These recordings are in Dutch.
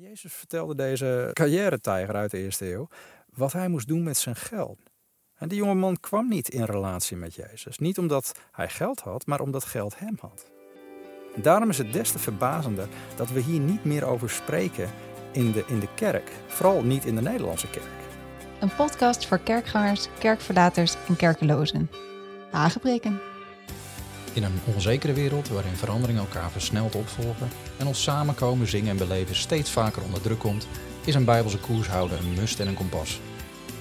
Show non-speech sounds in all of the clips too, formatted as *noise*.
Jezus vertelde deze carrière-tijger uit de eerste eeuw wat hij moest doen met zijn geld. En die jongeman kwam niet in relatie met Jezus. Niet omdat hij geld had, maar omdat geld hem had. Daarom is het des te verbazender dat we hier niet meer over spreken in de, in de kerk. Vooral niet in de Nederlandse kerk. Een podcast voor kerkgangers, kerkverlaters en kerkelozen. Aangebreken. In een onzekere wereld waarin veranderingen elkaar versneld opvolgen en ons samenkomen, zingen en beleven steeds vaker onder druk komt, is een bijbelse koers houden een must en een kompas.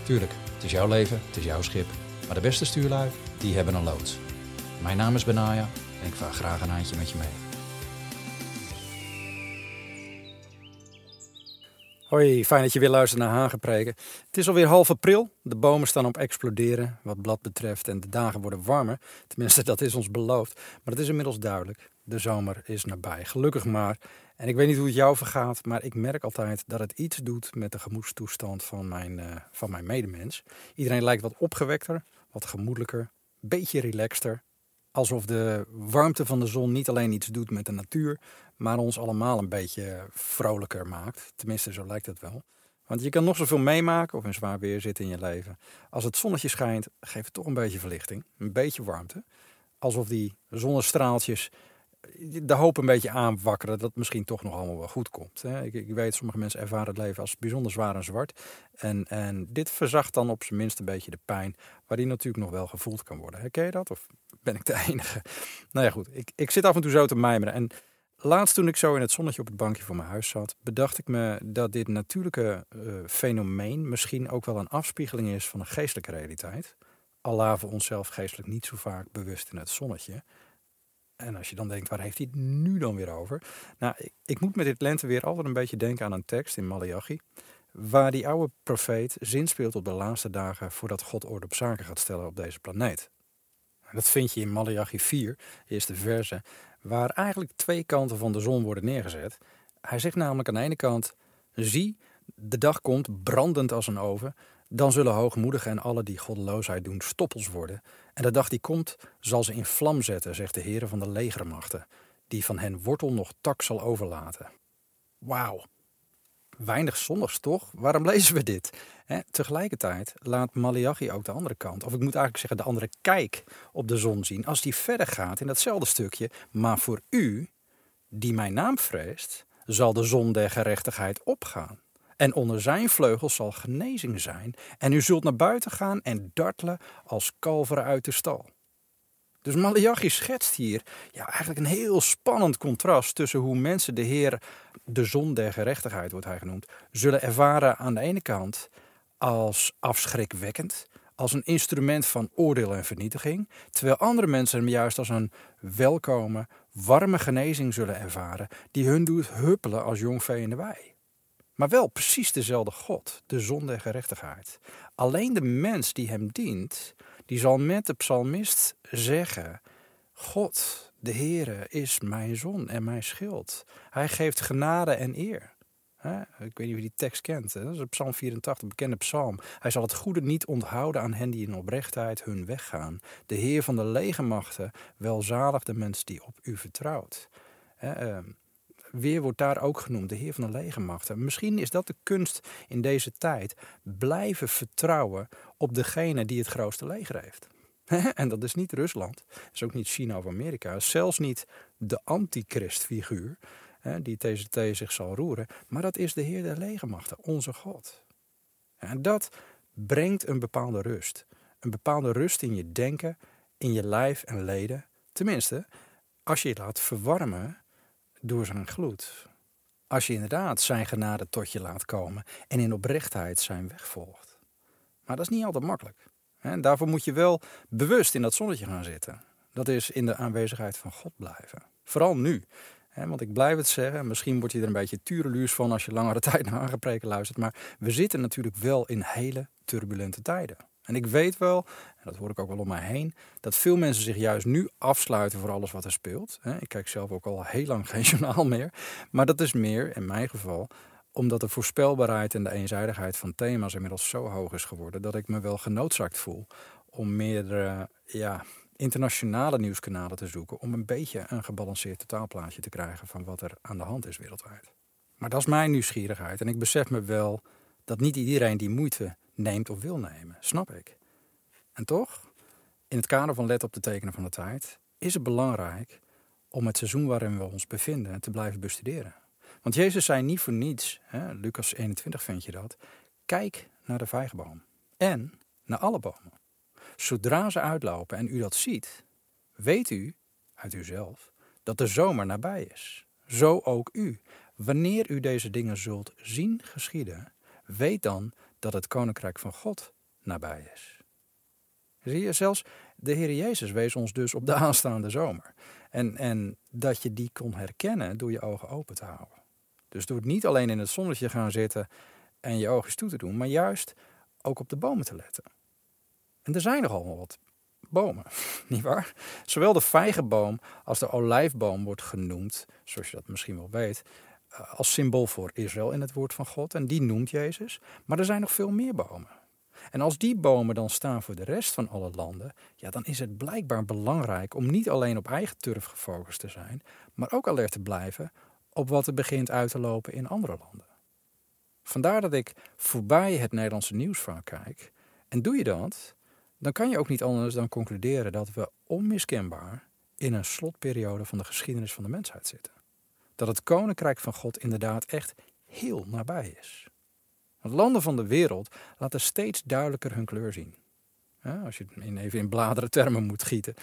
Tuurlijk, het is jouw leven, het is jouw schip, maar de beste stuurlui, die hebben een loods. Mijn naam is Benaya en ik vaar graag een handje met je mee. Hoi, fijn dat je weer luistert naar Hagenpreken. Het is alweer half april. De bomen staan op exploderen wat blad betreft en de dagen worden warmer. Tenminste, dat is ons beloofd. Maar het is inmiddels duidelijk. De zomer is nabij. Gelukkig maar. En ik weet niet hoe het jou vergaat, maar ik merk altijd dat het iets doet met de gemoedstoestand van mijn, uh, van mijn medemens. Iedereen lijkt wat opgewekter, wat gemoedelijker, beetje relaxter. Alsof de warmte van de zon niet alleen iets doet met de natuur, maar ons allemaal een beetje vrolijker maakt. Tenminste, zo lijkt het wel. Want je kan nog zoveel meemaken of in zwaar weer zitten in je leven. Als het zonnetje schijnt, geeft het toch een beetje verlichting, een beetje warmte. Alsof die zonnestraaltjes de hoop een beetje aanwakkeren dat het misschien toch nog allemaal wel goed komt. Ik, ik weet, sommige mensen ervaren het leven als bijzonder zwaar en zwart. En, en dit verzacht dan op zijn minst een beetje de pijn, waar die natuurlijk nog wel gevoeld kan worden. Herken je dat? Of ben ik de *laughs* enige? Nou ja, goed. Ik, ik zit af en toe zo te mijmeren. En laatst toen ik zo in het zonnetje op het bankje voor mijn huis zat, bedacht ik me dat dit natuurlijke uh, fenomeen misschien ook wel een afspiegeling is van een geestelijke realiteit. Al laven we onszelf geestelijk niet zo vaak bewust in het zonnetje. En als je dan denkt, waar heeft hij het nu dan weer over? Nou, ik, ik moet met dit lente weer altijd een beetje denken aan een tekst in Malachi. Waar die oude profeet zinspeelt op de laatste dagen voordat God orde op zaken gaat stellen op deze planeet. Dat vind je in Malachi 4, eerste verse, waar eigenlijk twee kanten van de zon worden neergezet. Hij zegt namelijk aan de ene kant: Zie, de dag komt brandend als een oven. Dan zullen hoogmoedigen en alle die goddeloosheid doen stoppels worden. En de dag die komt, zal ze in vlam zetten, zegt de Heer van de legermachten, die van hen wortel nog tak zal overlaten. Wauw. Weinig zonnigs toch? Waarom lezen we dit? tegelijkertijd laat Malachi ook de andere kant, of ik moet eigenlijk zeggen de andere kijk op de zon zien, als die verder gaat in datzelfde stukje. Maar voor u, die mijn naam vreest, zal de zon der gerechtigheid opgaan. En onder zijn vleugels zal genezing zijn. En u zult naar buiten gaan en dartelen als kalveren uit de stal. Dus Malachi schetst hier ja, eigenlijk een heel spannend contrast tussen hoe mensen de Heer, de zon der gerechtigheid wordt hij genoemd, zullen ervaren aan de ene kant als afschrikwekkend, als een instrument van oordeel en vernietiging, terwijl andere mensen hem juist als een welkome, warme genezing zullen ervaren, die hun doet huppelen als jong vee in de wei. Maar wel precies dezelfde God, de zon der gerechtigheid. Alleen de mens die hem dient, die zal met de psalmist zeggen: God, de Heere, is mijn zon en mijn schild. Hij geeft genade en eer. Ik weet niet je die tekst kent. Dat is Psalm 84, een bekende psalm. Hij zal het goede niet onthouden aan hen die in oprechtheid hun weg gaan. De Heer van de legermachten, welzalig de mens die op u vertrouwt. Ehm, weer wordt daar ook genoemd, de Heer van de legermachten. Misschien is dat de kunst in deze tijd. Blijven vertrouwen op degene die het grootste leger heeft. *laughs* en dat is niet Rusland, dat is ook niet China of Amerika, zelfs niet de antichristfiguur die tegen zich zal roeren, maar dat is de Heer der legermachten, onze God. En dat brengt een bepaalde rust. Een bepaalde rust in je denken, in je lijf en leden. Tenminste, als je je laat verwarmen door zijn gloed. Als je inderdaad zijn genade tot je laat komen en in oprechtheid zijn weg volgt. Maar dat is niet altijd makkelijk. En daarvoor moet je wel bewust in dat zonnetje gaan zitten. Dat is in de aanwezigheid van God blijven. Vooral nu. Want ik blijf het zeggen, misschien word je er een beetje tureluurs van als je langere *laughs* tijd naar aangepreken luistert. Maar we zitten natuurlijk wel in hele turbulente tijden. En ik weet wel, en dat hoor ik ook wel om mij heen, dat veel mensen zich juist nu afsluiten voor alles wat er speelt. Ik kijk zelf ook al heel lang geen *laughs* journaal meer. Maar dat is meer, in mijn geval, omdat de voorspelbaarheid en de eenzijdigheid van thema's inmiddels zo hoog is geworden dat ik me wel genoodzaakt voel om meer uh, ja, internationale nieuwskanalen te zoeken om een beetje een gebalanceerd totaalplaatje te krijgen van wat er aan de hand is wereldwijd. Maar dat is mijn nieuwsgierigheid. En ik besef me wel dat niet iedereen die moeite neemt of wil nemen. Snap ik. En toch, in het kader van let op de tekenen van de tijd, is het belangrijk om het seizoen waarin we ons bevinden te blijven bestuderen. Want Jezus zei niet voor niets, hè, Lucas 21 vind je dat, kijk naar de vijgenboom en naar alle bomen. Zodra ze uitlopen en u dat ziet, weet u uit uzelf dat de zomer nabij is. Zo ook u. Wanneer u deze dingen zult zien geschieden, weet dan dat het koninkrijk van God nabij is. Zie je, zelfs de Heer Jezus wees ons dus op de *laughs* aanstaande zomer. En, en dat je die kon herkennen door je ogen open te houden. Dus door niet alleen in het zonnetje gaan zitten en je ogen toe te doen, maar juist ook op de bomen te letten. En er zijn nogal wel wat bomen, *laughs* niet waar? Zowel de vijgenboom als de olijfboom wordt genoemd, zoals je dat misschien wel weet, eh, als symbool voor Israël in het woord van God. En die noemt Jezus. Maar er zijn nog veel meer bomen. En als die bomen dan staan voor de rest van alle landen, ja, dan is het blijkbaar belangrijk om niet alleen op eigen turf gefocust te zijn, maar ook alert te blijven op wat er begint uit te lopen in andere landen. Vandaar dat ik voorbij het Nederlandse nieuws vaak kijk. En doe je dat, dan kan je ook niet anders dan concluderen dat we onmiskenbaar in een slotperiode van de geschiedenis van de mensheid zitten. Dat het koninkrijk van God inderdaad echt heel nabij is. Landen van de wereld laten steeds duidelijker hun kleur zien. als je het even in bladeren termen moet gieten.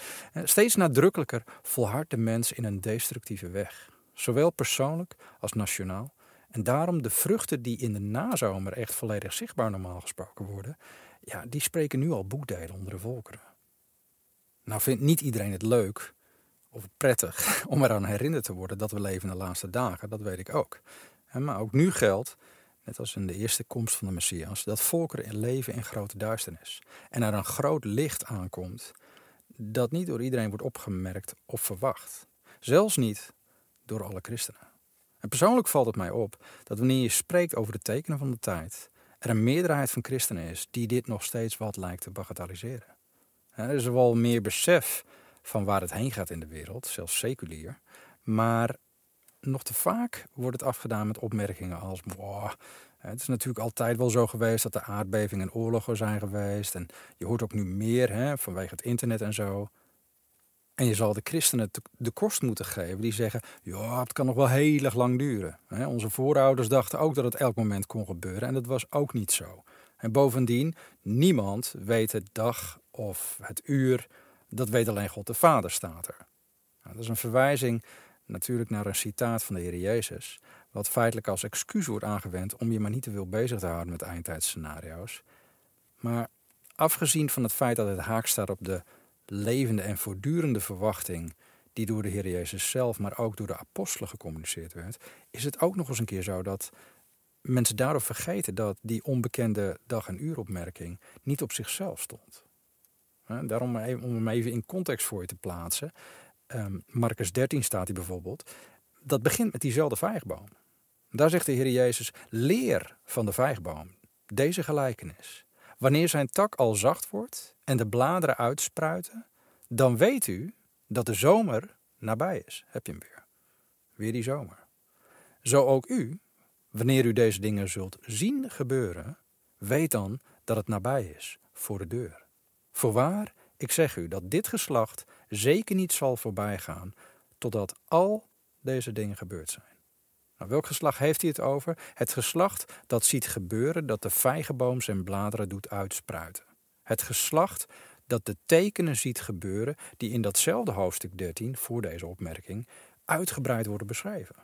Steeds nadrukkelijker volhardt de mens in een destructieve weg. Zowel persoonlijk als nationaal. En daarom de vruchten die in de nazomer echt volledig zichtbaar normaal gesproken worden, ja, die spreken nu al boekdelen onder de volkeren. Nou vindt niet iedereen het leuk of prettig *laughs* om eraan herinnerd te worden dat we leven in de laatste dagen, dat weet ik ook. Maar ook nu geldt, net als in de eerste komst van de Messias, dat volkeren leven in grote duisternis. En er een groot licht aankomt dat niet door iedereen wordt opgemerkt of verwacht. Zelfs niet door alle christenen. En persoonlijk valt het mij op dat wanneer je spreekt over de tekenen van de tijd, er een meerderheid van christenen is die dit nog steeds wat lijkt te bagatelliseren. Er is wel meer besef van waar het heen gaat in de wereld, zelfs seculier. Maar nog te vaak wordt het afgedaan met opmerkingen als: Boah, het is natuurlijk altijd wel zo geweest dat er aardbevingen en oorlogen zijn geweest. En je hoort ook nu meer hè, vanwege het internet en zo. En je zal de christenen de kost moeten geven die zeggen: ja, het kan nog wel heel erg lang duren. Onze voorouders dachten ook dat het elk moment kon gebeuren en dat was ook niet zo. En bovendien, niemand weet het dag of het uur, dat weet alleen God de Vader, staat er. Nou, dat is een verwijzing natuurlijk naar een citaat van de Heer Jezus, wat feitelijk als excuus wordt aangewend om je maar niet te veel bezig te houden met eindtijdscenario's. Maar afgezien van het feit dat het haak staat op de levende en voortdurende verwachting die door de Heer Jezus zelf, maar ook door de apostelen gecommuniceerd werd, is het ook nog eens een keer zo dat mensen daarop vergeten dat die onbekende dag- en uuropmerking niet op zichzelf stond. Daarom om hem even in context voor je te plaatsen. Um, Marcus 13 staat hij bijvoorbeeld. Dat begint met diezelfde vijgboom. Daar zegt de Heer Jezus: leer van de vijgboom deze gelijkenis. Wanneer zijn tak al zacht wordt en de bladeren uitspruiten, dan weet u dat de zomer nabij is. Heb je hem weer? Weer die zomer. Zo ook u, wanneer u deze dingen zult zien gebeuren, weet dan dat het nabij is voor de deur. Voorwaar, ik zeg u dat dit geslacht zeker niet zal voorbijgaan totdat al deze dingen gebeurd zijn. Nou, welk geslacht heeft hij het over? Het geslacht dat ziet gebeuren dat de vijgenboom zijn bladeren doet uitspruiten. Het geslacht dat de tekenen ziet gebeuren die in datzelfde hoofdstuk 13 voor deze opmerking uitgebreid worden beschreven.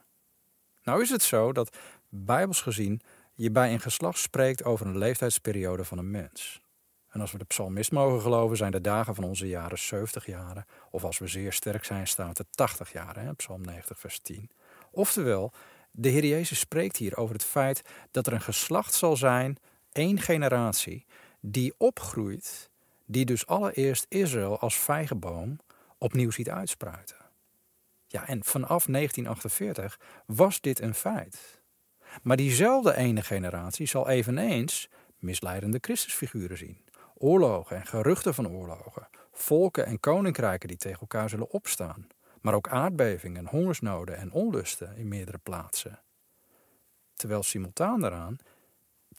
Nou is het zo dat, bijbels gezien, je bij een geslacht spreekt over een leeftijdsperiode van een mens. En als we de psalmist mogen geloven, zijn de dagen van onze jaren 70 jaren. Of als we zeer sterk zijn, staat het 80 jaren, hè, psalm 90, vers 10. Oftewel, de Heer Jezus spreekt hier over het feit dat er een geslacht zal zijn, één generatie, die opgroeit, die dus allereerst Israël als vijgenboom opnieuw ziet uitspruiten. Ja, en vanaf 1948 was dit een feit. Maar diezelfde ene generatie zal eveneens misleidende Christusfiguren zien oorlogen en geruchten van oorlogen, volken en koninkrijken die tegen elkaar zullen opstaan, maar ook aardbevingen, hongersnoden en onlusten in meerdere plaatsen. Terwijl simultaan daaraan,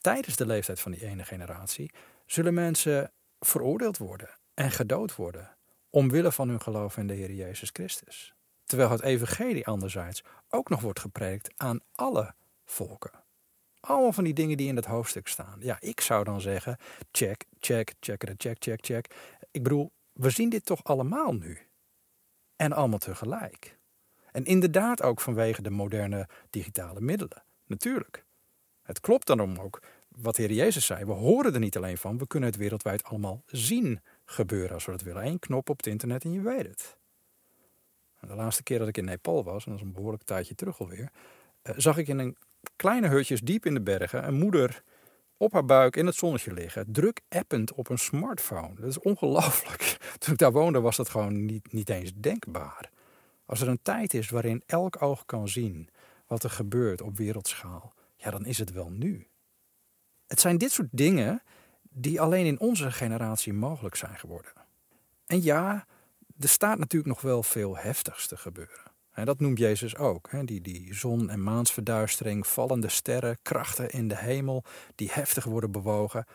tijdens de leeftijd van die ene generatie, zullen mensen veroordeeld worden en gedood worden omwille van hun geloof in de Heer Jezus Christus. Terwijl het evangelie anderzijds ook nog wordt gepreekt aan alle volken. Allemaal van die dingen die in dat hoofdstuk staan. Ja, ik zou dan zeggen, check, check, check, check, check, check. Ik bedoel, we zien dit toch allemaal nu. En allemaal tegelijk. En inderdaad ook vanwege de moderne digitale middelen. Natuurlijk. Het klopt daarom ook wat de Heer Jezus zei. We horen er niet alleen van, we kunnen het wereldwijd allemaal zien gebeuren als we dat willen. Eén knop op het internet en je weet het. De laatste keer dat ik in Nepal was, en dat is een behoorlijk tijdje terug alweer, eh, zag ik in een kleine hutjes diep in de bergen een moeder op haar buik in het zonnetje liggen, druk append op een smartphone. Dat is ongelooflijk. *laughs* Toen ik daar woonde was dat gewoon niet, niet eens denkbaar. Als er een tijd is waarin elk oog kan zien wat er gebeurt op wereldschaal, ja, dan is het wel nu. Het zijn dit soort dingen die alleen in onze generatie mogelijk zijn geworden. En ja, er staat natuurlijk nog wel veel heftigs te gebeuren. En dat noemt Jezus ook. Die, die zon- en maansverduistering, vallende sterren, krachten in de hemel die heftig worden bewogen.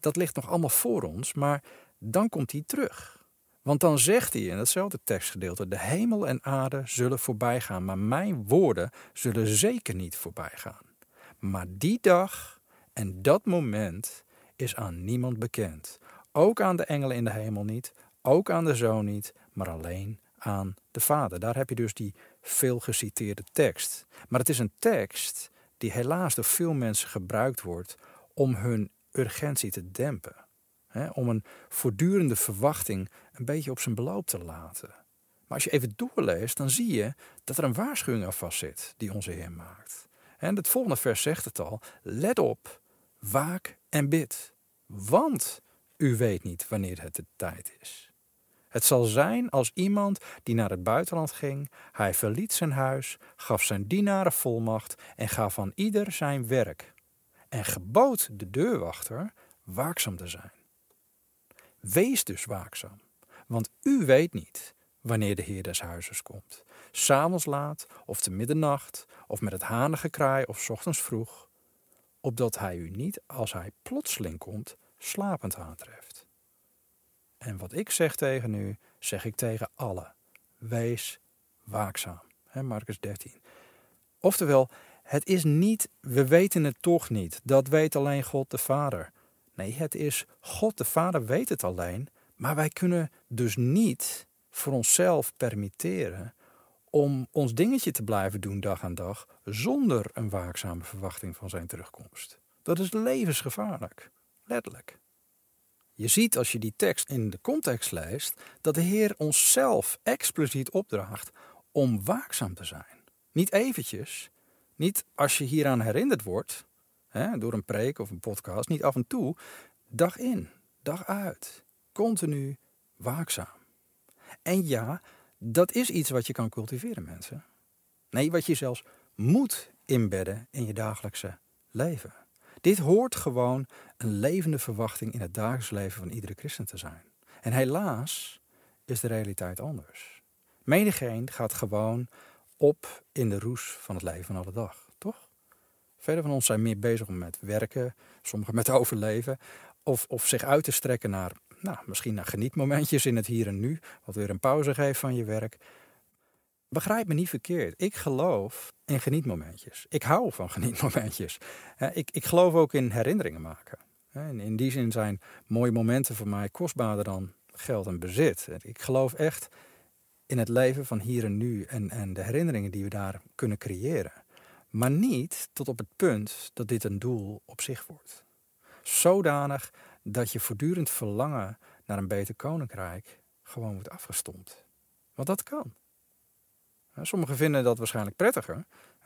Dat ligt nog allemaal voor ons, maar dan komt hij terug. Want dan zegt hij in hetzelfde tekstgedeelte: De hemel en aarde zullen voorbij gaan, maar mijn woorden zullen zeker niet voorbij gaan. Maar die dag en dat moment is aan niemand bekend. Ook aan de engelen in de hemel niet, ook aan de zoon niet, maar alleen aan de Vader. Daar heb je dus die veel geciteerde tekst. Maar het is een tekst die helaas door veel mensen gebruikt wordt om hun urgentie te dempen. om een voortdurende verwachting een beetje op zijn beloop te laten. Maar als je even doorleest, dan zie je dat er een waarschuwing aan vastzit die onze Heer maakt. En het volgende vers zegt het al: let op, waak en bid, want u weet niet wanneer het de tijd is. Het zal zijn als iemand die naar het buitenland ging, hij verliet zijn huis, gaf zijn dienaren volmacht en gaf aan ieder zijn werk. En gebood de deurwachter waakzaam te zijn. Wees dus waakzaam, want u weet niet wanneer de Heer des huizes komt. S'avonds laat, of te middernacht, of met het hanengekraai, of ochtends vroeg, opdat hij u niet, als hij plotseling komt, slapend aantreft. En wat ik zeg tegen u, zeg ik tegen allen. Wees waakzaam. He, Marcus 13. Oftewel, het is niet, we weten het toch niet. Dat weet alleen God de Vader. Nee, het is God de Vader weet het alleen. Maar wij kunnen dus niet voor onszelf permitteren om ons dingetje te blijven doen dag aan dag zonder een waakzame verwachting van zijn terugkomst. Dat is levensgevaarlijk, letterlijk. Je ziet als je die tekst in de context leest, dat de Heer onszelf expliciet opdraagt om waakzaam te zijn. Niet eventjes, niet als je hieraan herinnerd wordt, hè, door een preek of een podcast, niet af en toe, dag in, dag uit, continu waakzaam. En ja, dat is iets wat je kan cultiveren, mensen. Nee, wat je zelfs moet inbedden in je dagelijkse leven. Dit hoort gewoon een levende verwachting in het dagelijks leven van iedere christen te zijn. En helaas is de realiteit anders. Menigeen gaat gewoon op in de roes van het leven van alle dag, toch? Velen van ons zijn meer bezig met werken, sommigen met *laughs* overleven, of, of zich uit te strekken naar, nou, misschien naar genietmomentjes in het hier en nu, wat weer een pauze geeft van je werk. Begrijp me niet verkeerd. Ik geloof in genietmomentjes. Ik hou van genietmomentjes. Ik, ik geloof ook in herinneringen maken. En in die zin zijn mooie momenten voor mij kostbaarder dan geld en bezit. Ik geloof echt in het leven van hier en nu en, en de herinneringen die we daar kunnen creëren. Maar niet tot op het punt dat dit een doel op zich wordt. Zodanig dat je voortdurend verlangen naar een beter koninkrijk gewoon wordt afgestompt. Want dat kan. Sommigen vinden dat waarschijnlijk prettiger,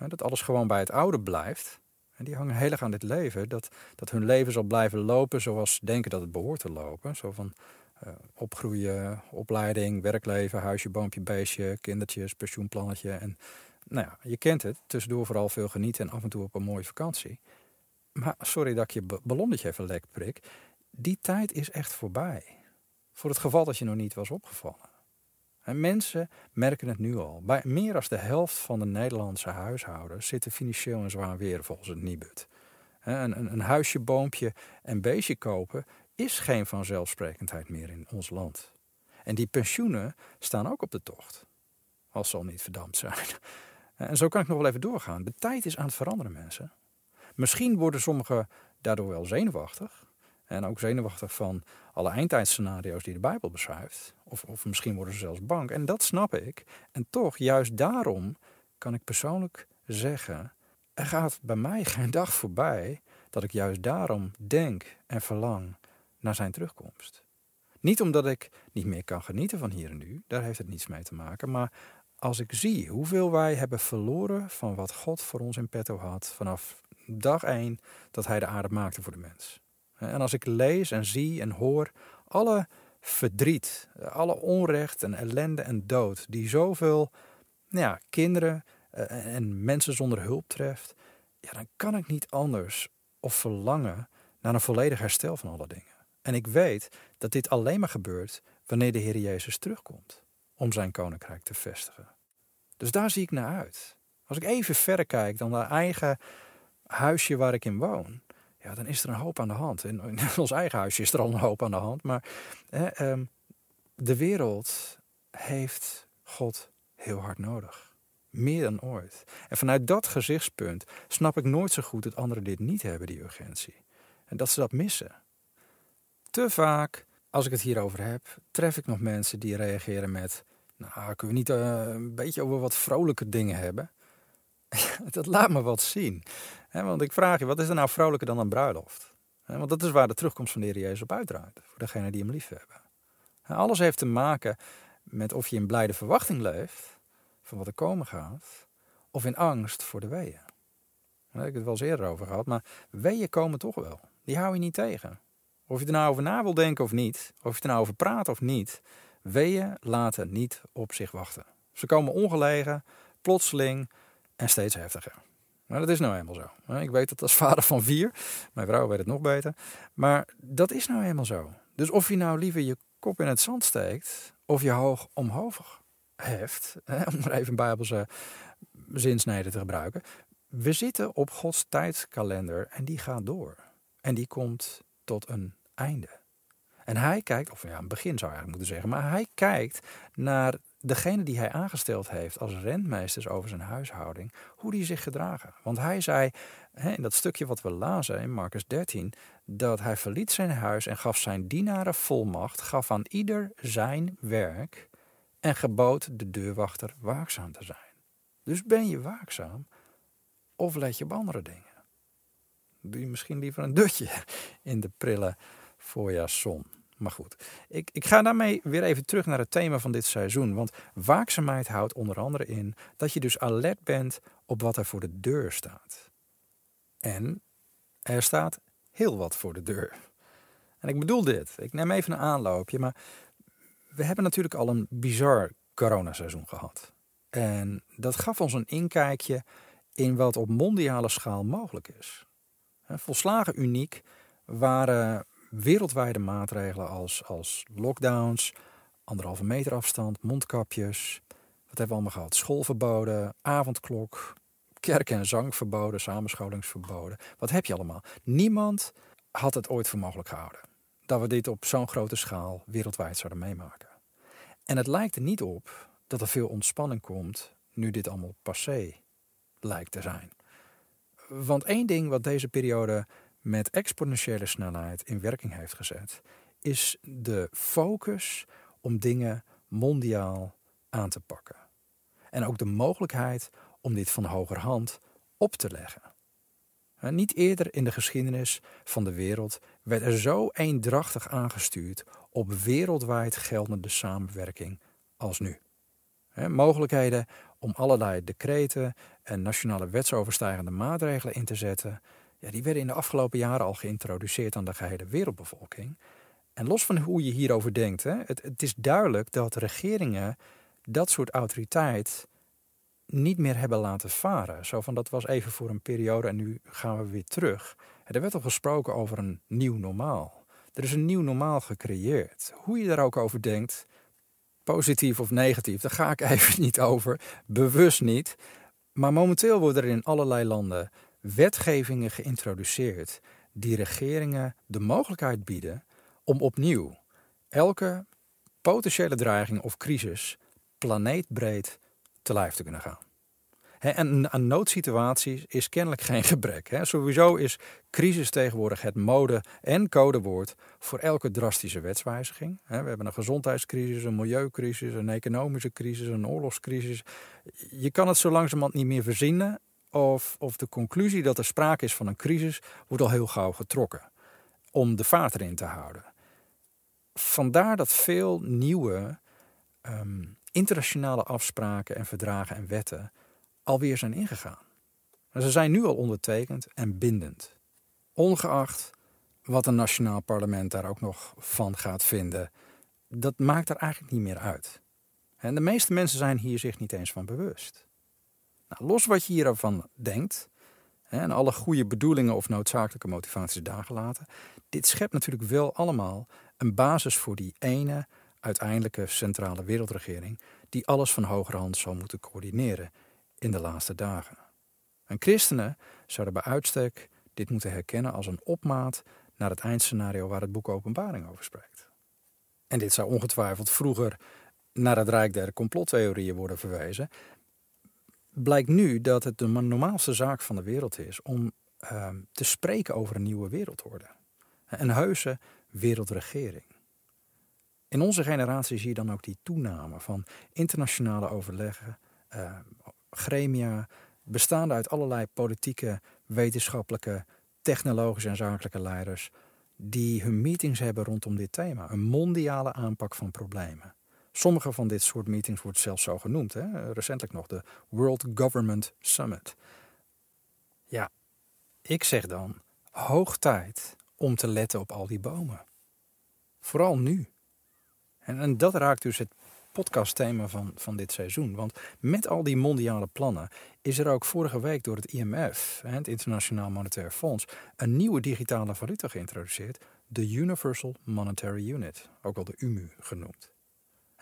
dat alles gewoon bij het oude blijft. En die hangen heel erg aan dit leven, dat, dat hun leven zal blijven lopen zoals ze denken dat het behoort te lopen. Zo van uh, opgroeien, opleiding, werkleven, huisje, boompje, beestje, kindertjes, pensioenplannetje. En nou ja, je kent het, tussendoor vooral veel genieten en af en toe op een mooie vakantie. Maar sorry dat ik je ballonnetje even lek prik. Die tijd is echt voorbij. Voor het geval dat je nog niet was opgevallen. En mensen merken het nu al. Bij meer dan de helft van de Nederlandse huishoudens zitten financieel in zwaar weer volgens het Nibud. Een, een, een huisje, boompje en beestje kopen is geen vanzelfsprekendheid meer in ons land. En die pensioenen staan ook op de tocht. Als ze al niet verdampt zijn. *laughs* En zo kan ik nog wel even doorgaan. De tijd is aan het veranderen, mensen. Misschien worden sommigen daardoor wel zenuwachtig. En ook zenuwachtig van alle eindtijdscenario's die de Bijbel beschrijft. Of, of misschien worden ze zelfs bang. En dat snap ik. En toch, juist daarom kan ik persoonlijk zeggen: er gaat bij mij *laughs* geen dag voorbij dat ik juist daarom denk en verlang naar zijn terugkomst. Niet omdat ik niet meer kan genieten van hier en nu, daar heeft het niets mee te maken, maar als ik zie hoeveel wij hebben verloren van wat God voor ons in petto had vanaf dag één dat Hij de aarde maakte voor de mens. En als ik lees en zie en hoor alle verdriet, alle onrecht en ellende en dood die zoveel nou ja, kinderen eh, en mensen zonder hulp treft, ja, dan kan ik niet anders of verlangen naar een volledig herstel van alle dingen. En ik weet dat dit alleen maar gebeurt wanneer de Heer Jezus terugkomt om zijn koninkrijk te vestigen. Dus daar zie ik naar uit. Als ik even verder kijk dan naar eigen huisje waar ik in woon, ja, dan is er een hoop aan de hand. In, *laughs* ons eigen huisje is er al een hoop aan de hand. Maar hè, ehm, de wereld heeft God heel hard nodig. Meer dan ooit. En vanuit dat gezichtspunt snap ik nooit zo goed dat anderen dit niet hebben, die urgentie. En dat ze dat missen. Te vaak, als ik het hierover heb, tref ik nog mensen die reageren met: Nou, kunnen we niet uh, een beetje over wat vrolijke dingen hebben? *laughs* dat laat me wat zien. want ik vraag je, wat is er nou vrolijker dan een bruiloft? want dat is waar de terugkomst van de Heer Jezus op uitdraait. Voor degenen die hem lief hebben. alles heeft te maken met of je in blijde verwachting leeft van wat er komen gaat, of in angst voor de weeën. Daar heb ik het wel eens eerder over gehad, maar weeën komen toch wel. Die hou je niet tegen. Of je er nou over na wil denken of niet, of je er nou over praat of niet, weeën laten niet op zich wachten. Ze komen ongelegen, plotseling en steeds heftiger. Maar dat is nou eenmaal zo. Ik weet het als vader van vier. Mijn vrouw weet het nog beter. Maar dat is nou eenmaal zo. Dus of je nou liever je kop in het zand steekt, of je hoog omhoog heft, om maar even een Bijbelse zinsnede te gebruiken. We zitten op Gods tijdskalender en die gaat door. En die komt tot een einde. En hij kijkt, of ja, een begin zou ik eigenlijk moeten zeggen, maar hij kijkt naar degene die hij aangesteld heeft als rentmeesters over zijn huishouding, hoe die zich gedragen. Want hij zei in dat stukje wat we lazen in Marcus 13, dat hij verliet zijn huis en gaf zijn dienaren volmacht, gaf aan ieder zijn werk en gebood de deurwachter waakzaam te zijn. Dus ben je waakzaam of let je op andere dingen? Doe je misschien liever een dutje in de prille voorjaarszon? Maar goed, ik, ik ga daarmee weer even terug naar het thema van dit seizoen. Want waakzaamheid houdt onder andere in dat je dus alert bent op wat er voor de deur staat. En er staat heel wat voor de deur. En ik bedoel dit, ik neem even een aanloopje, maar we hebben natuurlijk al een bizar coronaseizoen gehad. En dat gaf ons een inkijkje in wat op mondiale schaal mogelijk is. Volslagen uniek waren wereldwijde maatregelen als, als lockdowns, anderhalve meter afstand, mondkapjes. Wat hebben we allemaal gehad? Schoolverboden, avondklok, kerk- en zangverboden, samenscholingsverboden. Wat heb je allemaal? Niemand had het ooit voor mogelijk gehouden dat we dit op zo'n grote schaal wereldwijd zouden meemaken. En het lijkt er niet op dat er veel ontspanning komt nu dit allemaal passé lijkt te zijn. Want één ding wat deze periode met exponentiële snelheid in werking heeft gezet, is de focus om dingen mondiaal aan te pakken. En ook de mogelijkheid om dit van hogerhand op te leggen. Niet eerder in de geschiedenis van de wereld werd er zo eendrachtig aangestuurd op wereldwijd geldende samenwerking als nu. Mogelijkheden om allerlei decreten en nationale wetsoverstijgende maatregelen in te zetten, ja, die werden in de afgelopen jaren al geïntroduceerd aan de gehele wereldbevolking. En los van hoe je hierover denkt, hè, het, het is duidelijk dat regeringen dat soort autoriteit niet meer hebben laten varen. Zo van dat was even voor een periode en nu gaan we weer terug. Er werd al gesproken over een nieuw normaal. Er is een nieuw normaal gecreëerd. Hoe je daar ook over denkt, Positief of negatief, daar ga ik *laughs* even niet over, bewust niet. Maar momenteel worden er in allerlei landen wetgevingen geïntroduceerd die regeringen de mogelijkheid bieden om opnieuw elke potentiële dreiging of crisis planeetbreed te lijf te kunnen gaan. en aan noodsituaties is kennelijk geen *laughs* gebrek. Sowieso is crisis tegenwoordig het mode- en codewoord voor elke drastische wetswijziging. we hebben een gezondheidscrisis, een milieucrisis, een economische crisis, een oorlogscrisis. Je kan het zo langzamerhand niet meer verzinnen. Of, of de conclusie dat er sprake is van een crisis wordt al heel gauw getrokken. Om de vaart erin te houden. Vandaar dat veel nieuwe ehm, internationale afspraken en verdragen en wetten alweer zijn ingegaan. Ze zijn nu al ondertekend en bindend. Ongeacht wat een nationaal parlement daar ook nog van gaat vinden, dat maakt er eigenlijk niet meer uit. En de meeste mensen zijn hier zich niet eens van bewust. Nou, los wat je hiervan denkt, en alle goede bedoelingen of noodzakelijke motivaties daar gelaten, dit schept natuurlijk wel allemaal een basis voor die ene uiteindelijke centrale wereldregering die alles van hogerhand zal moeten coördineren in de laatste dagen. En christenen zouden bij uitstek dit moeten herkennen als een opmaat naar het eindscenario waar het boek Openbaring over spreekt. En dit zou ongetwijfeld vroeger naar het rijk der complottheorieën worden verwezen. Blijkt nu dat het de normaalste zaak van de wereld is om uh, te spreken over een nieuwe wereldorde. Een heuse wereldregering. In onze generatie zie je dan ook die toename van internationale overleggen, uh, gremia, bestaande uit allerlei politieke, wetenschappelijke, technologische en zakelijke leiders, die hun meetings hebben rondom dit thema. Een mondiale aanpak van problemen. Sommige van dit soort meetings wordt zelfs zo genoemd. Hè? Recentelijk nog de World Government Summit. Ja, ik zeg dan, hoog tijd om te letten op al die bomen. Vooral nu. En, dat raakt dus het podcastthema van, van dit seizoen. Want met al die mondiale plannen is er ook vorige week door het IMF, het Internationaal Monetair Fonds, een nieuwe digitale valuta geïntroduceerd, de Universal Monetary Unit, ook wel de UMU genoemd.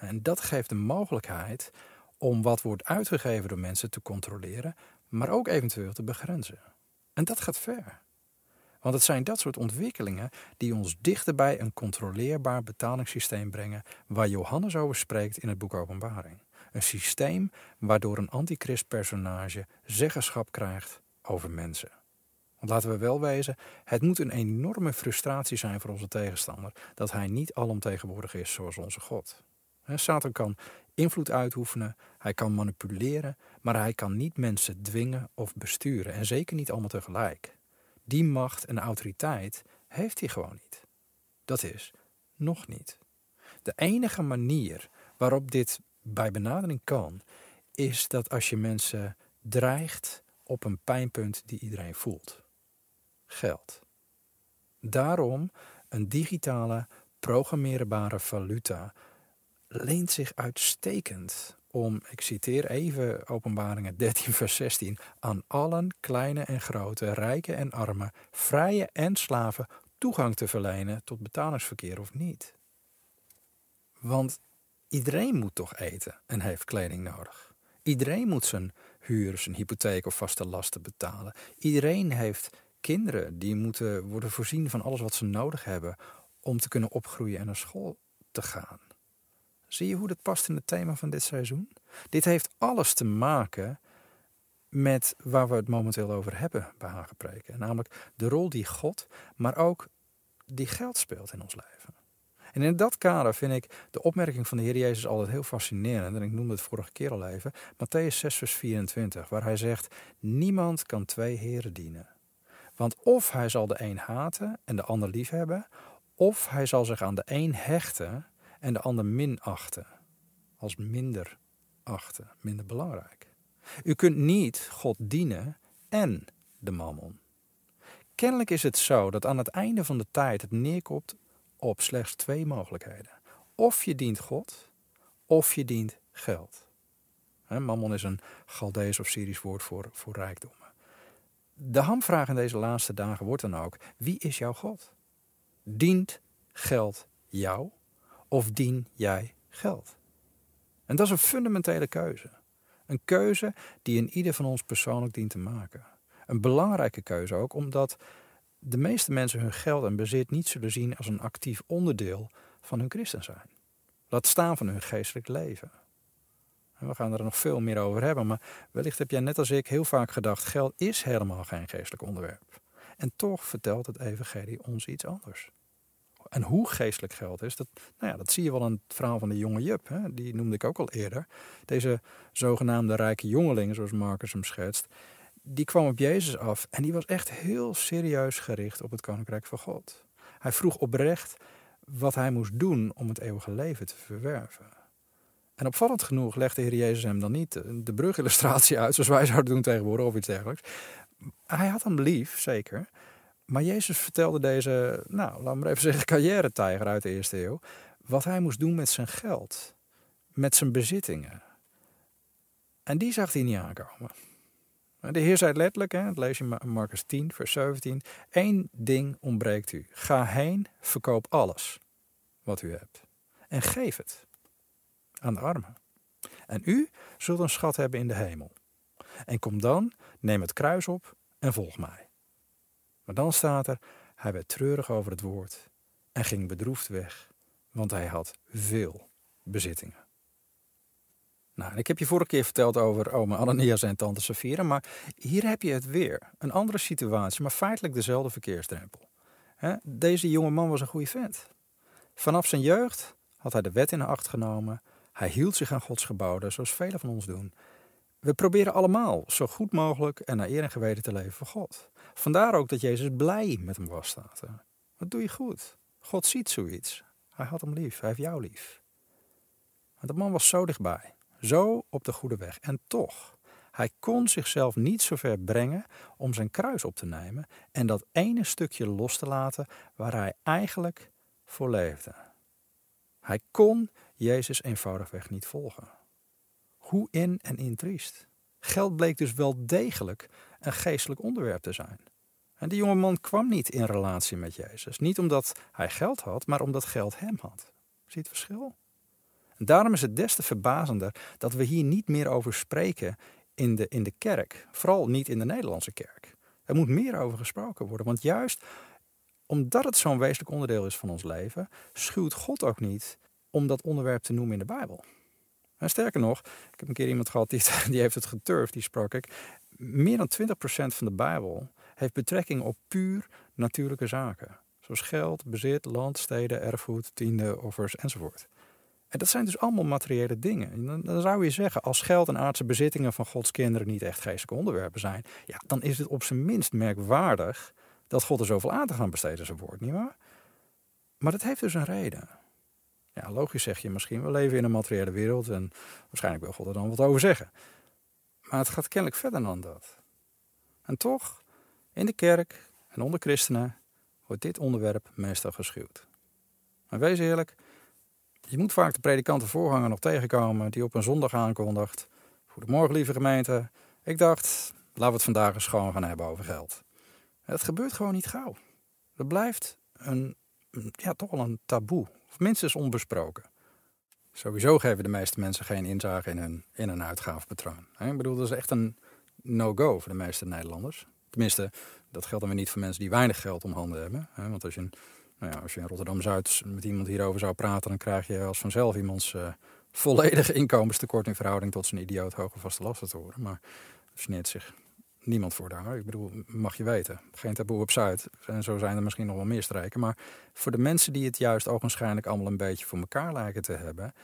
En dat geeft de mogelijkheid om wat wordt uitgegeven door mensen te controleren, maar ook eventueel te begrenzen. En dat gaat ver. Want het zijn dat soort ontwikkelingen die ons dichter bij een controleerbaar betalingssysteem brengen, waar Johannes over spreekt in het boek Openbaring. Een systeem waardoor een antichrist-personage zeggenschap krijgt over mensen. Want laten we wel wezen, het moet een enorme frustratie zijn voor onze tegenstander dat hij niet alomtegenwoordig is zoals onze God. Satan kan invloed uitoefenen, hij kan manipuleren, maar hij kan niet mensen dwingen of besturen en zeker niet allemaal tegelijk. Die macht en autoriteit heeft hij gewoon niet. Dat is nog niet. De enige manier waarop dit bij benadering kan, is dat als je mensen dreigt op een pijnpunt die iedereen voelt. Geld. Daarom een digitale, programmeerbare valuta leent zich uitstekend om, ik citeer even Openbaringen 13, vers 16, aan allen, kleine en grote, rijken en armen, vrije en slaven, toegang te verlenen tot betalingsverkeer of niet. Want iedereen moet toch eten en heeft kleding nodig. Iedereen moet zijn huur, zijn hypotheek of vaste lasten betalen. Iedereen heeft kinderen die moeten worden voorzien van alles wat ze nodig hebben om te kunnen opgroeien en naar school te gaan. Zie je hoe dat past in het thema van dit seizoen? Dit heeft alles te maken met waar we het momenteel over hebben bij Hagepreken. Namelijk de rol die God, maar ook die geld speelt in ons leven. En in dat kader vind ik de opmerking van de Heer Jezus altijd heel fascinerend. En ik noemde het vorige keer al even. Matthäus 6, vers 24, waar hij zegt: Niemand kan twee heren dienen. Want of hij zal de een haten en de ander liefhebben, of hij zal zich aan de een hechten en de ander minachten. Als minder achten, minder belangrijk. U kunt niet God dienen en de mammon. Kennelijk is het zo dat aan het einde van de tijd het neerkomt op slechts twee mogelijkheden. Of je dient God, of je dient geld. mammon is een Galdees of Syrisch woord voor, voor rijkdommen. De hamvraag in deze laatste dagen wordt dan ook: wie is jouw God? Dient geld jou of dien jij geld? En dat is een fundamentele keuze. Een keuze die in ieder van ons persoonlijk dient te maken. Een belangrijke keuze ook, omdat de meeste mensen hun geld en bezit niet zullen zien als een actief onderdeel van hun christen zijn. Laat staan van hun geestelijk leven. En we gaan er nog veel meer over hebben, maar wellicht heb jij net als ik heel vaak gedacht: geld is helemaal geen geestelijk onderwerp. En toch vertelt het Evangelie ons iets anders. En hoe geestelijk geld is, dat, nou ja, dat zie je wel in het verhaal van de jonge Jup. Hè? Die noemde ik ook al eerder. Deze zogenaamde rijke jongeling, zoals Marcus hem schetst, die kwam op Jezus af en die was echt heel serieus gericht op het koninkrijk van God. Hij vroeg oprecht wat hij moest doen om het eeuwige leven te verwerven. En opvallend genoeg legde de Heer Jezus hem dan niet de brugillustratie uit, zoals wij zouden doen tegenwoordig of iets dergelijks. Hij had hem lief, zeker. Maar Jezus vertelde deze, nou, laat maar even *laughs* zeggen, carrière-tijger uit de eerste eeuw, wat hij moest doen met zijn geld, met zijn bezittingen. En die zag hij niet aankomen. De Heer zei letterlijk, hè, dat lees je in Marcus 10, vers 17, één ding ontbreekt u. Ga heen, verkoop alles wat u hebt en geef het aan de armen. En u zult een schat hebben in de hemel. En kom dan, neem het kruis op en volg mij. Maar dan staat er, hij werd treurig over het woord en ging bedroefd weg, want hij had veel bezittingen. Nou, ik heb je vorige keer verteld over oma Ananias en tante Safira, maar hier heb je het weer. Een andere situatie, maar feitelijk dezelfde verkeersdrempel. Deze jonge man was een goede vent. Vanaf zijn jeugd had hij de wet in acht genomen. Hij hield zich aan Gods geboden, zoals velen van ons doen. We proberen allemaal zo goed mogelijk en naar eer en geweten te leven voor God. Vandaar ook dat Jezus blij met hem was staat. Wat doe je goed? God ziet zoiets. Hij had hem lief, hij heeft jou lief. De man was zo dichtbij, zo op de goede weg. En toch, hij kon zichzelf niet zo ver brengen om zijn kruis op te nemen en dat ene stukje los te laten waar hij eigenlijk voor leefde. Hij kon Jezus eenvoudigweg niet volgen. Hoe in en in triest. Geld bleek dus wel degelijk een geestelijk onderwerp te zijn. En die jonge man kwam niet in relatie met Jezus. Niet omdat hij geld had, maar omdat geld hem had. Zie het verschil? En daarom is het des te verbazender dat we hier niet meer over spreken in de, in de kerk. Vooral niet in de Nederlandse kerk. Er moet meer over gesproken worden. Want juist omdat het zo'n wezenlijk onderdeel is van ons leven, schuwt God ook niet om dat onderwerp te noemen in de Bijbel. En sterker nog, ik heb een keer iemand gehad die, *laughs* die heeft het geturfd, die sprak ik. Meer dan 20% van de Bijbel heeft betrekking op puur natuurlijke zaken. Zoals geld, bezit, land, steden, erfgoed, tiende, offers enzovoort. En dat zijn dus allemaal materiële dingen. Dan, zou je zeggen, als geld en aardse bezittingen van Gods kinderen niet echt geestelijke onderwerpen zijn, ja, dan is het op zijn minst merkwaardig dat God er zoveel aan te gaan besteden zijn woord, nietwaar? Maar dat heeft dus een reden. Ja, logisch zeg je misschien, we leven in een materiële wereld en waarschijnlijk wil God er dan wat over zeggen. Maar het gaat kennelijk verder dan dat. En toch, in de kerk en onder christenen wordt dit onderwerp meestal geschuwd. Maar wees eerlijk, je moet vaak de predikant voorganger nog tegenkomen die op een zondag aankondigt. Goedemorgen lieve gemeente, ik dacht, laten we het vandaag eens gewoon gaan hebben over geld. Het gebeurt gewoon niet gauw. Dat blijft een, ja, toch wel een taboe of minstens onbesproken. Sowieso geven de meeste mensen geen inzage in hun in- en uitgavenpatroon. Ik bedoel, dat is echt een no-go voor de meeste Nederlanders. Tenminste, dat geldt dan weer niet voor mensen die weinig geld om handen hebben. Want als je, nou ja, als je in Rotterdam-Zuid met iemand hierover zou praten... dan krijg je als vanzelf iemands uh, volledige inkomenstekort... in verhouding tot zijn idioot hoge vaste lasten te horen. Maar dat geneert zich niemand voor daar. Ik bedoel, mag je weten. Geen taboe op Zuid. En zo zijn er misschien nog wel meer strijken. Maar voor de mensen die het juist ogenschijnlijk allemaal een beetje voor elkaar lijken te hebben,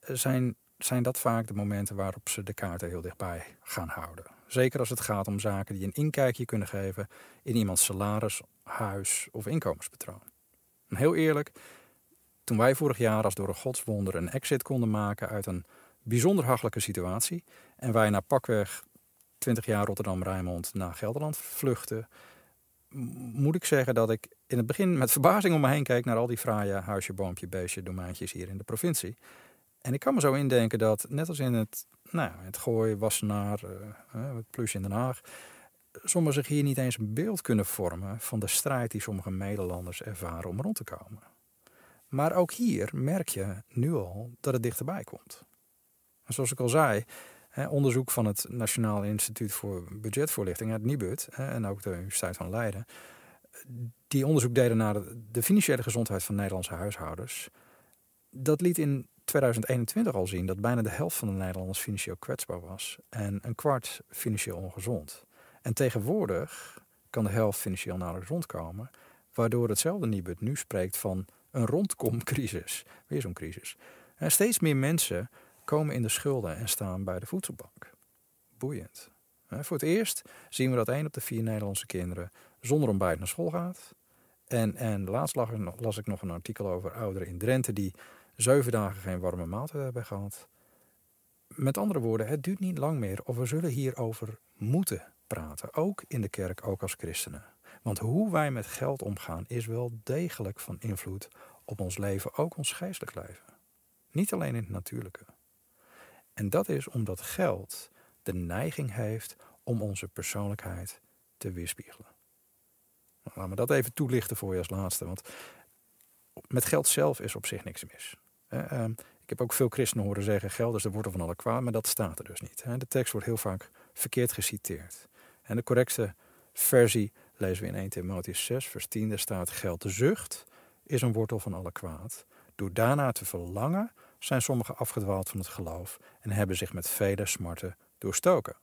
eh, zijn, zijn dat vaak de momenten waarop ze de kaarten heel dichtbij gaan houden. Zeker als het gaat om zaken die een inkijkje kunnen geven in iemands salaris, huis of inkomenspatroon. En heel eerlijk, toen wij vorig jaar als door een godswonder een exit konden maken uit een bijzonder hachelijke situatie en wij naar pakweg 20 jaar Rotterdam-Rijnmond naar Gelderland vluchten, moet ik zeggen dat ik in het begin met verbazing om me heen keek naar al die fraaie huisje, boompje, beestje, domeintjes hier in de provincie. En ik kan me zo indenken dat, net als in het, nou, het Gooi, Wassenaar, uh, het Plus in Den Haag, sommigen zich hier niet eens een beeld kunnen vormen van de strijd die sommige Nederlanders ervaren om rond te komen. Maar ook hier merk je nu al dat het dichterbij komt. En zoals ik al zei, onderzoek van het Nationaal Instituut voor Budgetvoorlichting, het NIBUD, en ook de Universiteit van Leiden, die onderzoek deden naar de financiële gezondheid van Nederlandse huishoudens. Dat liet in 2021 al zien dat bijna de helft van de Nederlanders financieel kwetsbaar was en een kwart financieel ongezond. En tegenwoordig kan de helft financieel nauwelijks rondkomen, waardoor hetzelfde Nibud nu spreekt van een rondkomcrisis. Weer zo'n crisis. En steeds meer mensen komen in de schulden en staan bij de voedselbank. Boeiend. Voor het eerst zien we dat één op de vier Nederlandse kinderen zonder ontbijt naar school gaat. En, en laatst las ik nog een artikel over ouderen in Drenthe die zeven dagen geen warme maaltijd hebben gehad. Met andere woorden, het duurt niet lang meer of we zullen hierover moeten praten. Ook in de kerk, ook als christenen. Want hoe wij met geld omgaan is wel degelijk van invloed op ons leven, ook ons geestelijk leven. Niet alleen in het natuurlijke. En dat is omdat geld de neiging heeft om onze persoonlijkheid te weerspiegelen. Nou, laat me dat even toelichten voor je als laatste. Want met geld zelf is op zich niks mis. Ehm, ik heb ook veel christenen horen zeggen: geld is de wortel van alle kwaad, maar dat staat er dus niet. De tekst wordt heel vaak verkeerd geciteerd. En de correcte versie lezen we in 1 Timotheus 6, vers 10. Daar staat: Geld, de zucht, is een wortel van alle kwaad. Door daarna te verlangen zijn sommigen afgedwaald van het geloof en hebben zich met vele smarten doorstoken.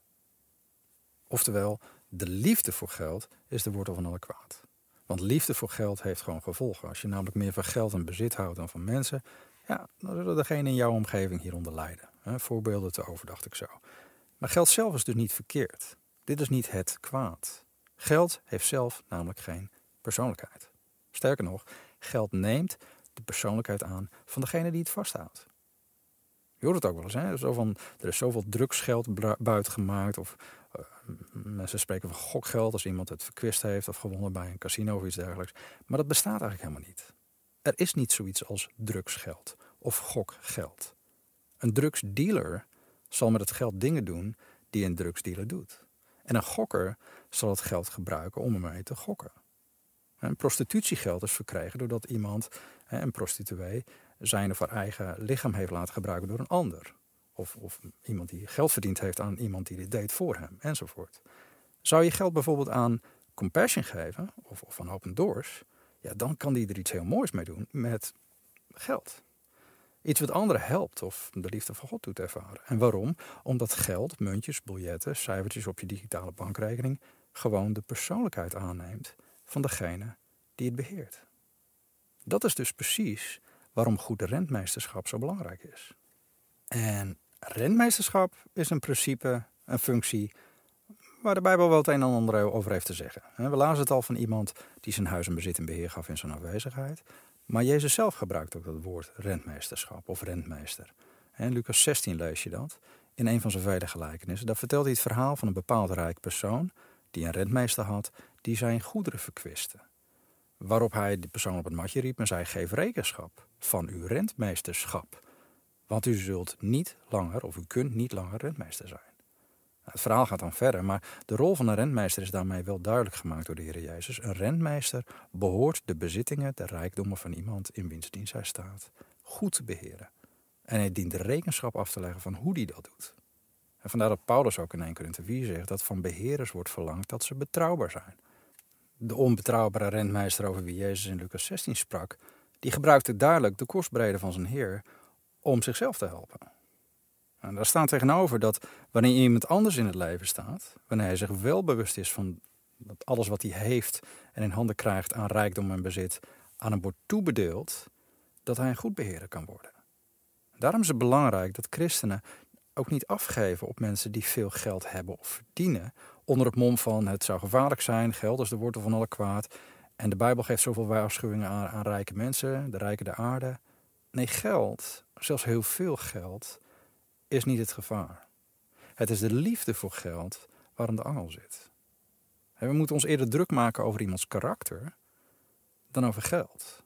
Oftewel, de liefde voor geld is de wortel van alle kwaad. Want liefde voor geld heeft gewoon gevolgen. Als je namelijk meer van geld en bezit houdt dan van mensen, ja, dan zullen degenen in jouw omgeving hieronder lijden. Voorbeelden te over, dacht ik zo. Maar geld zelf is dus niet verkeerd. Dit is niet het kwaad. Geld heeft zelf namelijk geen persoonlijkheid. Sterker nog, geld neemt de persoonlijkheid aan van degene die het vasthoudt. Je hoort het ook wel eens, hè? Zo van, er is zoveel drugsgeld buiten gemaakt. Of uh, mensen spreken van gokgeld als iemand het verkwist heeft of gewonnen bij een casino of iets dergelijks. Maar dat bestaat eigenlijk helemaal niet. Er is niet zoiets als drugsgeld of gokgeld. Een drugsdealer zal met het geld dingen doen die een drugsdealer doet. En een gokker zal het geld gebruiken om ermee te gokken. En prostitutiegeld is verkregen doordat iemand, een prostituee, zijn of haar eigen lichaam heeft laten gebruiken door een ander. Of, of iemand die geld verdiend heeft aan iemand die dit deed voor hem, enzovoort. Zou je geld bijvoorbeeld aan Compassion geven, of, of aan Open Doors, ja, dan kan die er iets heel moois mee doen met geld. Iets wat anderen helpt of de liefde van God doet ervaren. En waarom? Omdat geld, muntjes, biljetten, cijfertjes op je digitale bankrekening gewoon de persoonlijkheid aanneemt van degene die het beheert. Dat is dus precies waarom goed rentmeesterschap zo belangrijk is. En rentmeesterschap is een principe, een functie waar de Bijbel wel het een en ander over heeft te zeggen. We lazen het al van iemand die zijn huis en bezit in beheer gaf in zijn afwezigheid. Maar Jezus zelf gebruikt ook dat woord rentmeesterschap of rentmeester. In Lucas 16 lees je dat in een van zijn vele gelijkenissen. Daar vertelt hij het verhaal van een bepaald rijk persoon die een rentmeester had die zijn goederen verkwiste. Waarop hij de persoon op het matje riep en zei: Geef rekenschap van uw rentmeesterschap. Want u zult niet langer, of u kunt niet langer rentmeester zijn. Nou, het verhaal gaat dan verder, maar de rol van een rentmeester is daarmee wel duidelijk gemaakt door de Heer Jezus. Een rentmeester behoort de bezittingen, de rijkdommen van iemand in wiens dienst hij staat, goed te beheren. En hij dient rekenschap af te leggen van hoe hij dat doet. En vandaar dat Paulus ook in 1 Corinthië 4 zegt dat van beheerders wordt verlangd dat ze betrouwbaar zijn. De onbetrouwbare rentmeester over wie Jezus in Lucas 16 sprak, die gebruikte duidelijk de kostbrede van zijn Heer om zichzelf te helpen. En daar staat tegenover dat wanneer iemand anders in het leven staat, wanneer hij zich wel bewust is van dat alles wat hij heeft en in handen krijgt aan rijkdom en bezit, aan hem wordt toebedeeld, dat hij een goed beheerder kan worden. Daarom is het belangrijk dat christenen ook niet afgeven op mensen die veel geld hebben of verdienen, onder het mom van het zou gevaarlijk zijn, geld is de wortel van alle kwaad. En de Bijbel geeft zoveel waarschuwingen aan, aan rijke mensen, de rijken der aarde. Nee, geld, zelfs heel veel geld, is niet het gevaar. Het is de liefde voor geld waarom de angel zit. we moeten ons eerder druk maken over iemands karakter dan over geld.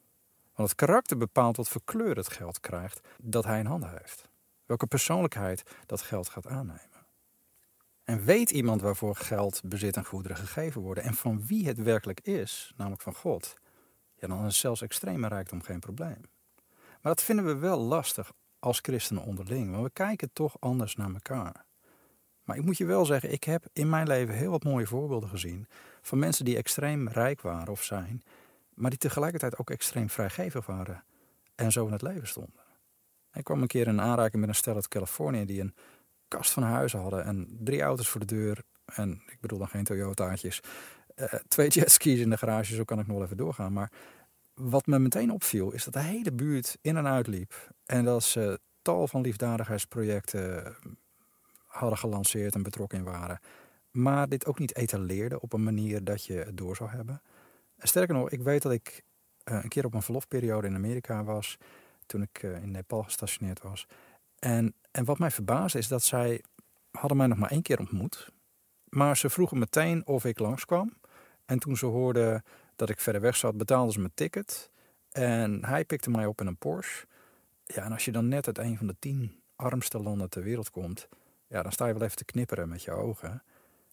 Want het karakter bepaalt wat voor kleur het geld krijgt dat hij in handen heeft. Welke persoonlijkheid dat geld gaat aannemen. En weet iemand waarvoor geld, bezit en goederen gegeven worden en van wie het werkelijk is, namelijk van God, ja, dan is zelfs extreme rijkdom geen probleem. Maar dat vinden we wel lastig als christenen onderling. Want we kijken toch anders naar elkaar. Maar ik moet je wel zeggen, ik heb in mijn leven heel wat mooie voorbeelden gezien van mensen die extreem rijk waren of zijn, maar die tegelijkertijd ook extreem vrijgevig waren en zo in het leven stonden. Ik kwam een keer in aanraking met een stel uit Californië die een kast van huizen hadden en drie auto's voor de deur. En ik bedoel dan geen Toyota's. Uh, twee jetskis in de garage, zo kan ik nog wel even doorgaan. Maar wat me meteen opviel, is dat de hele buurt in en uit liep. En dat ze tal van liefdadigheidsprojecten hadden gelanceerd en betrokken waren. Maar dit ook niet etaleerde op een manier dat je het door zou hebben. En sterker nog, ik weet dat ik uh, een keer op een verlofperiode in Amerika was. Toen ik in Nepal gestationeerd was. En, en wat mij verbaasde is dat zij hadden mij nog maar één keer ontmoet. Maar ze vroegen meteen of ik langskwam. En toen ze hoorden dat ik verder weg zat, betaalden ze mijn ticket. En hij pikte mij op in een Porsche. Ja, en als je dan net uit een van de tien armste landen ter wereld komt, ja, dan sta je wel even te knipperen met je ogen.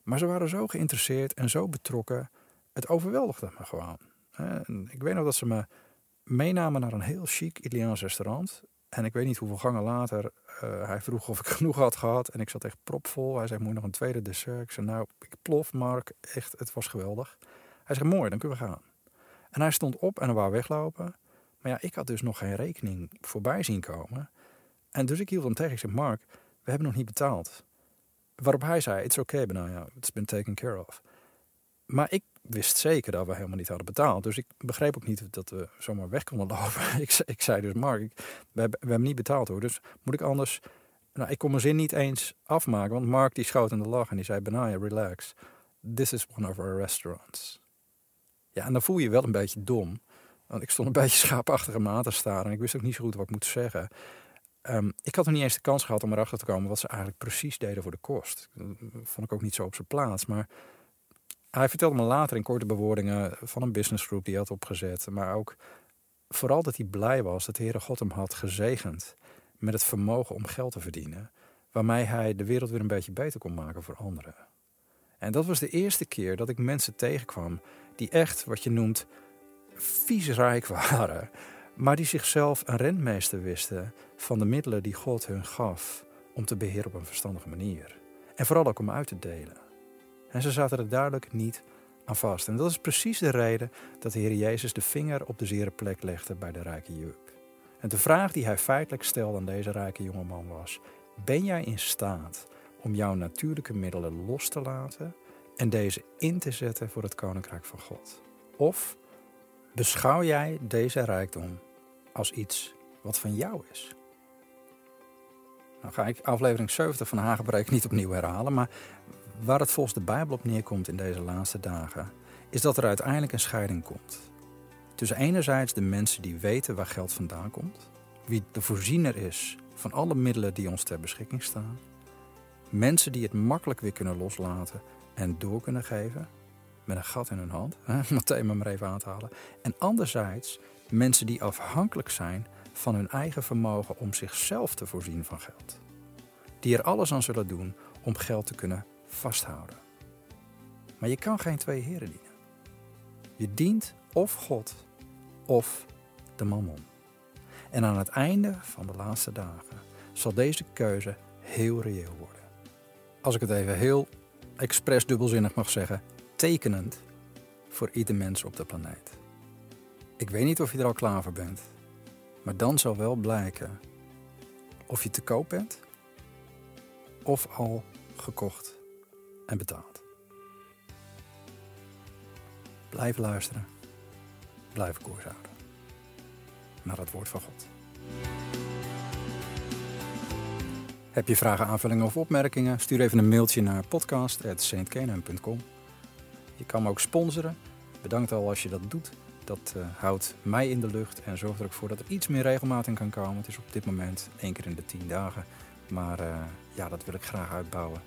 Maar ze waren zo geïnteresseerd en zo betrokken. Het overweldigde me gewoon. En ik weet nog dat ze me meenamen naar een heel chic Italiaans restaurant. En ik weet niet hoeveel gangen later, uh, hij vroeg of ik *laughs* genoeg had gehad. En ik zat echt propvol. Hij zei, moet je nog een tweede dessert? Ik zei, nou, ik plof, Mark. Echt, het was geweldig. Hij zei, mooi, dan kunnen we gaan. En hij stond op en wou weglopen. Maar ja, ik had dus nog geen rekening voorbij zien komen. En dus ik hield hem tegen. Ik zei, Mark, we hebben nog niet betaald. Waarop hij zei, it's okay, ja, it's been taken care of. Maar ik wist zeker dat we helemaal niet hadden betaald. Dus ik begreep ook niet dat we zomaar weg konden *laughs* lopen. ik, ik zei dus, Mark, we, hebben, we hebben niet betaald hoor. Dus moet ik anders... Nou, ik kon mijn zin niet eens afmaken. Want Mark die schoot in de lach en die zei, Benaya, relax. This is one of our restaurants. Ja, en dan voel je je wel een beetje dom. Want ik stond een beetje schaapachtige maat te staren. En ik wist ook niet zo goed wat ik moet zeggen. Um, ik had nog niet eens de kans gehad om erachter te komen wat ze eigenlijk precies deden voor de kost. Vond ik ook niet zo op zijn plaats. Maar hij vertelde me later in korte bewoordingen van een businessgroep die hij had opgezet. Maar ook vooral dat hij blij was dat de Heere God hem had gezegend met het vermogen om geld te verdienen. Waarmee hij de wereld weer een beetje beter kon maken voor anderen. En dat was de eerste keer dat ik mensen tegenkwam die echt, wat je noemt, vies rijk *laughs* waren. Maar die zichzelf een rentmeester wisten van de middelen die God hun gaf om te beheren op een verstandige manier. En vooral ook om uit te delen. En ze zaten er duidelijk niet aan vast. En dat is precies de reden dat de Heer Jezus de vinger op de zere plek legde bij de rijke juk. En de vraag die hij feitelijk stelde aan deze rijke jongeman was: Ben jij in staat om jouw natuurlijke middelen los te laten en deze in te zetten voor het koninkrijk van God? Of beschouw jij deze rijkdom als iets wat van jou is? Nou ga ik aflevering 70 van Hagenbreek niet opnieuw herhalen, maar Waar het volgens de Bijbel op neerkomt in deze laatste dagen, is dat er uiteindelijk een scheiding komt. Tussen enerzijds de mensen die weten waar geld vandaan komt, wie de voorziener is van alle middelen die ons ter beschikking staan, mensen die het makkelijk weer kunnen loslaten en door kunnen geven, met een gat in hun hand, *laughs* thema maar even aan te halen, en anderzijds mensen die afhankelijk zijn van hun eigen vermogen om zichzelf te voorzien van geld. Die er alles aan zullen doen om geld te kunnen vasthouden. Maar je kan geen twee heren dienen. Je dient of God of de mammon. En aan het einde van de laatste dagen zal deze keuze heel reëel worden. Als ik het even heel expres dubbelzinnig mag zeggen, tekenend voor ieder mens op de planeet. Ik weet niet of je er al klaar voor bent, maar dan zal wel blijken of je te koop bent of al gekocht en betaald. Blijf luisteren. Blijf koers houden. Naar het woord van God. Heb je vragen, aanvullingen of opmerkingen? Stuur even een mailtje naar podcast.saintkenham.com. Je kan me ook sponsoren. Bedankt al als je dat doet. Dat uh, houdt mij in de lucht en zorgt er ook voor dat er iets meer regelmaat in kan komen. Het is op dit moment één keer in de tien dagen. Maar uh, ja, dat wil ik graag uitbouwen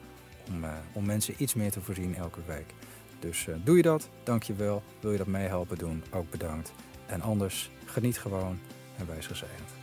om, uh, om mensen iets meer te voorzien elke week. Dus uh, doe je dat, dank je wel. Wil je dat meehelpen doen, ook bedankt. En anders, geniet gewoon en wees gezegend.